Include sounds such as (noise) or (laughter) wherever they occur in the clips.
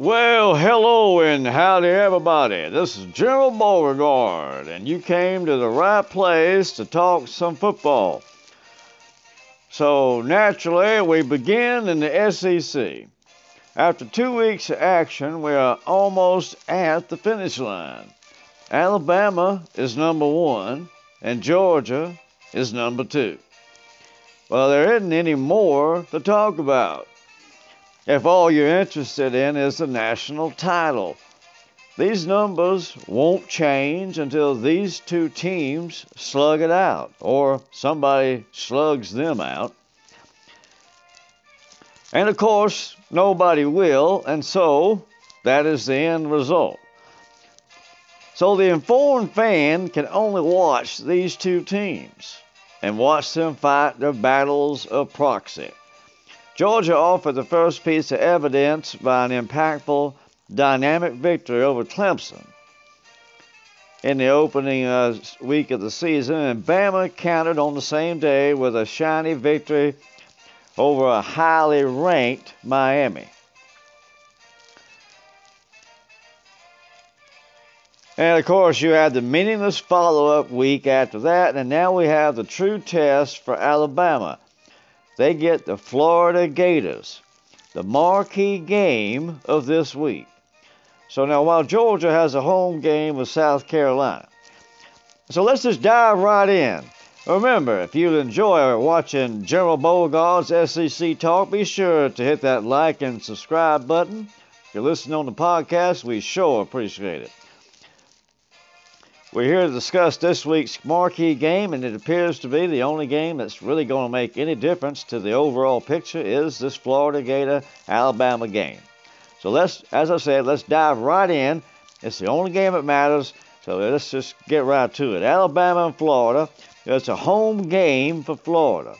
Well, hello and howdy, everybody. This is General Beauregard, and you came to the right place to talk some football. So, naturally, we begin in the SEC. After two weeks of action, we are almost at the finish line. Alabama is number one, and Georgia is number two. Well, there isn't any more to talk about if all you're interested in is the national title. These numbers won't change until these two teams slug it out or somebody slugs them out. And of course, nobody will, and so that is the end result. So the informed fan can only watch these two teams and watch them fight their battles of proxy. Georgia offered the first piece of evidence by an impactful, dynamic victory over Clemson in the opening uh, week of the season, and Bama countered on the same day with a shiny victory over a highly ranked Miami. And of course, you had the meaningless follow up week after that, and now we have the true test for Alabama they get the Florida Gators, the marquee game of this week. So now, while Georgia has a home game with South Carolina, so let's just dive right in. Remember, if you enjoy watching General Beauregard's SEC Talk, be sure to hit that like and subscribe button. If you're listening on the podcast, we sure appreciate it. We're here to discuss this week's marquee game, and it appears to be the only game that's really going to make any difference to the overall picture is this Florida Gator Alabama game. So let's, as I said, let's dive right in. It's the only game that matters, so let's just get right to it. Alabama and Florida. It's a home game for Florida.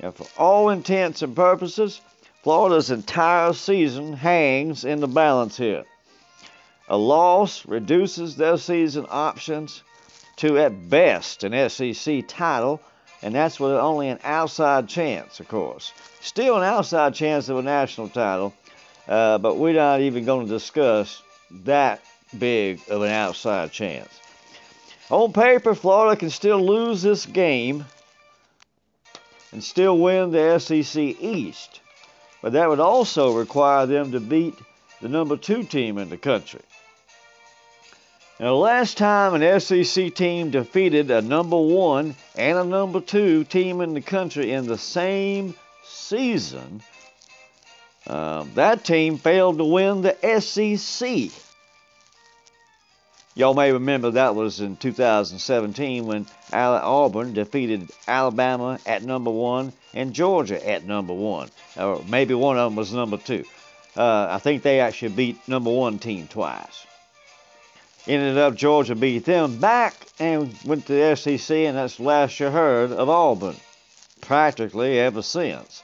And for all intents and purposes, Florida's entire season hangs in the balance here. A loss reduces their season options to, at best, an SEC title, and that's with only an outside chance, of course. Still an outside chance of a national title, uh, but we're not even going to discuss that big of an outside chance. On paper, Florida can still lose this game and still win the SEC East, but that would also require them to beat the number two team in the country. Now, the last time an SEC team defeated a number one and a number two team in the country in the same season, uh, that team failed to win the SEC. Y'all may remember that was in 2017 when Auburn defeated Alabama at number one and Georgia at number one. Or maybe one of them was number two. Uh, I think they actually beat number one team twice ended up Georgia beat them back and went to the SEC, and that's the last you heard of Auburn, practically ever since.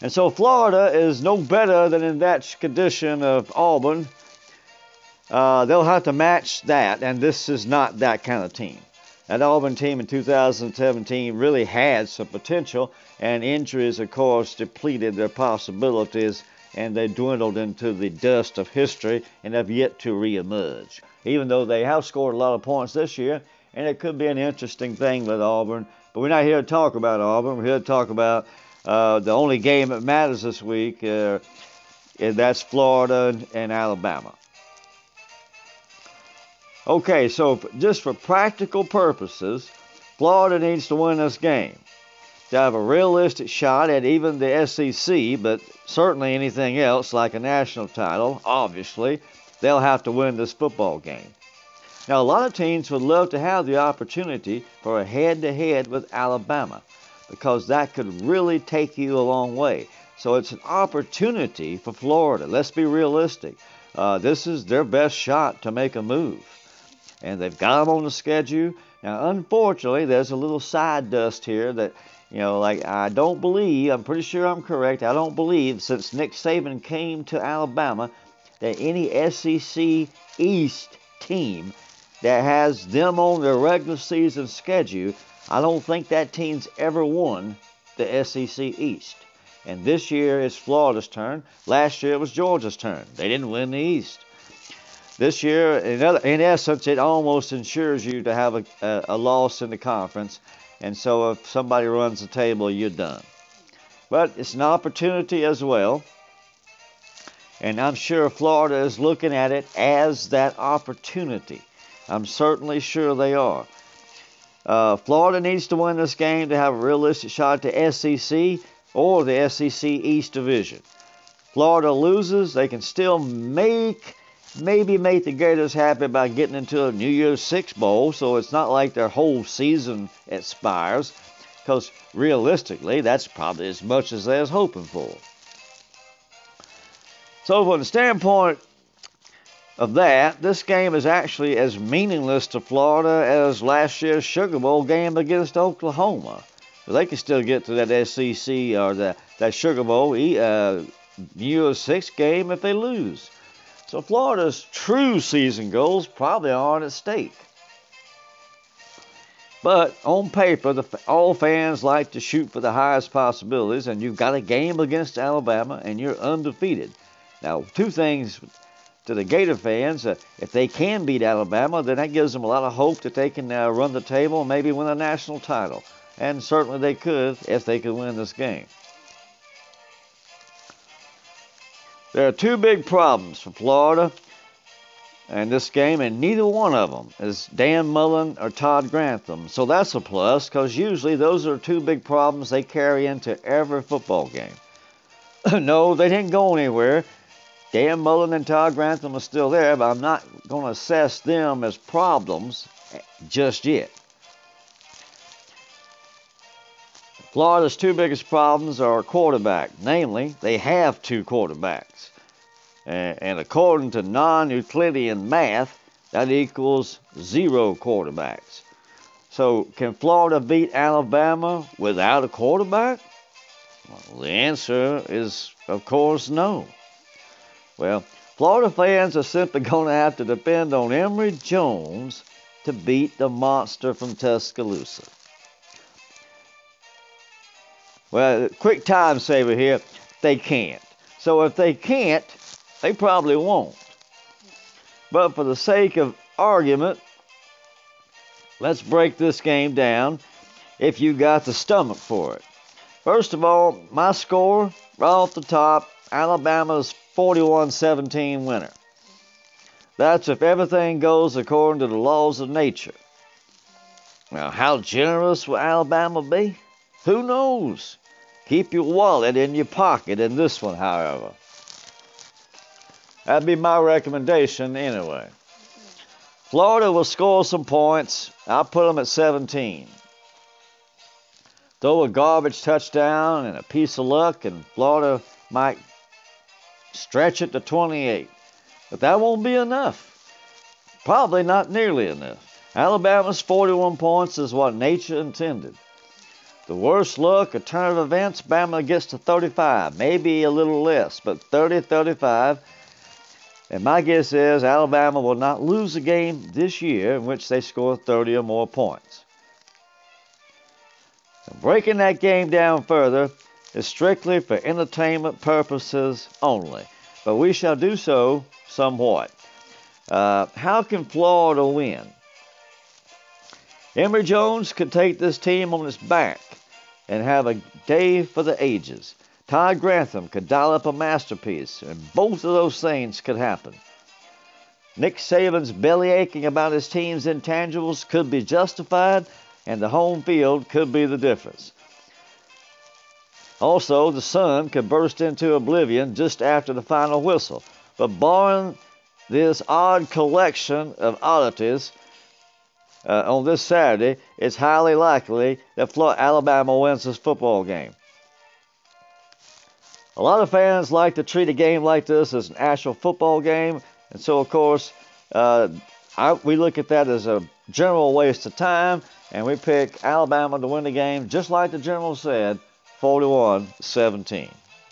And so Florida is no better than in that condition of Auburn. Uh, they'll have to match that, and this is not that kind of team. That Auburn team in 2017 really had some potential, and injuries, of course, depleted their possibilities and they dwindled into the dust of history and have yet to reemerge. Even though they have scored a lot of points this year, and it could be an interesting thing with Auburn. But we're not here to talk about Auburn. We're here to talk about uh, the only game that matters this week, uh, and that's Florida and Alabama. Okay, so just for practical purposes, Florida needs to win this game to have a realistic shot at even the SEC, but certainly anything else like a national title, obviously, they'll have to win this football game. Now, a lot of teams would love to have the opportunity for a head to head with Alabama because that could really take you a long way. So it's an opportunity for Florida. Let's be realistic. Uh, this is their best shot to make a move. And they've got them on the schedule. Now, unfortunately, there's a little side dust here that you know, like I don't believe, I'm pretty sure I'm correct. I don't believe since Nick Saban came to Alabama that any SEC East team that has them on their regular season schedule, I don't think that team's ever won the SEC East. And this year it's Florida's turn. Last year it was Georgia's turn. They didn't win the East. This year, in, other, in essence, it almost ensures you to have a, a, a loss in the conference. And so if somebody runs the table, you're done. But it's an opportunity as well. And I'm sure Florida is looking at it as that opportunity. I'm certainly sure they are. Uh, Florida needs to win this game to have a realistic shot the SEC or the SEC East Division. Florida loses, they can still make maybe make the Gators happy by getting into a New Year's Six Bowl, so it's not like their whole season expires, because realistically, that's probably as much as they're hoping for. So, from the standpoint of that, this game is actually as meaningless to Florida as last year's Sugar Bowl game against Oklahoma. They can still get to that SEC or that, that Sugar Bowl uh, Year 6 game if they lose. So Florida's true season goals probably aren't at stake. But on paper, the, all fans like to shoot for the highest possibilities, and you've got a game against Alabama, and you're undefeated. Now, two things to the Gator fans. Uh, if they can beat Alabama, then that gives them a lot of hope that they can uh, run the table and maybe win a national title. And certainly they could if they could win this game. There are two big problems for Florida and this game, and neither one of them is Dan Mullen or Todd Grantham. So that's a plus because usually those are two big problems they carry into every football game. (clears throat) no, they didn't go anywhere. Dan Mullen and Todd Grantham are still there, but I'm not going to assess them as problems just yet. Florida's two biggest problems are quarterback. Namely, they have two quarterbacks. And according to non Euclidean math, that equals zero quarterbacks. So, can Florida beat Alabama without a quarterback? Well, the answer is, of course, no. Well, Florida fans are simply (laughs) going to have to depend on Emory Jones to beat the monster from Tuscaloosa. Well, quick time saver here, they can't. So if they can't, they probably won't. But for the sake of argument, let's break this game down if you got the stomach for it. First of all, my score right off the top Alabama's 41 17 winner. That's if everything goes according to the laws of nature. Now, how generous will Alabama be? Who knows? Keep your wallet in your pocket in this one, however. That'd be my recommendation anyway. Florida will score some points. I'll put them at 17. Throw a garbage touchdown and a piece of luck, and Florida might stretch it to 28. But that won't be enough. Probably not nearly enough. Alabama's 41 points is what nature intended. The worst look—a turn of events, Bama gets to 35, maybe a little less, but 30 35. And my guess is Alabama will not lose a game this year in which they score 30 or more points. So breaking that game down further, is strictly for entertainment purposes only, but we shall do so somewhat. Uh, how can Florida win? Emory Jones could take this team on his back and have a day for the ages. Todd Grantham could dial up a masterpiece, and both of those things could happen. Nick Saban's belly aching about his team's intangibles could be justified, and the home field could be the difference. Also, the sun could burst into oblivion just after the final whistle. But barring this odd collection of oddities uh, on this Saturday, it's highly likely that Florida, Alabama wins this football game. A lot of fans like to treat a game like this as an actual football game, and so of course uh, I, we look at that as a general waste of time, and we pick Alabama to win the game, just like the general said, 41 17.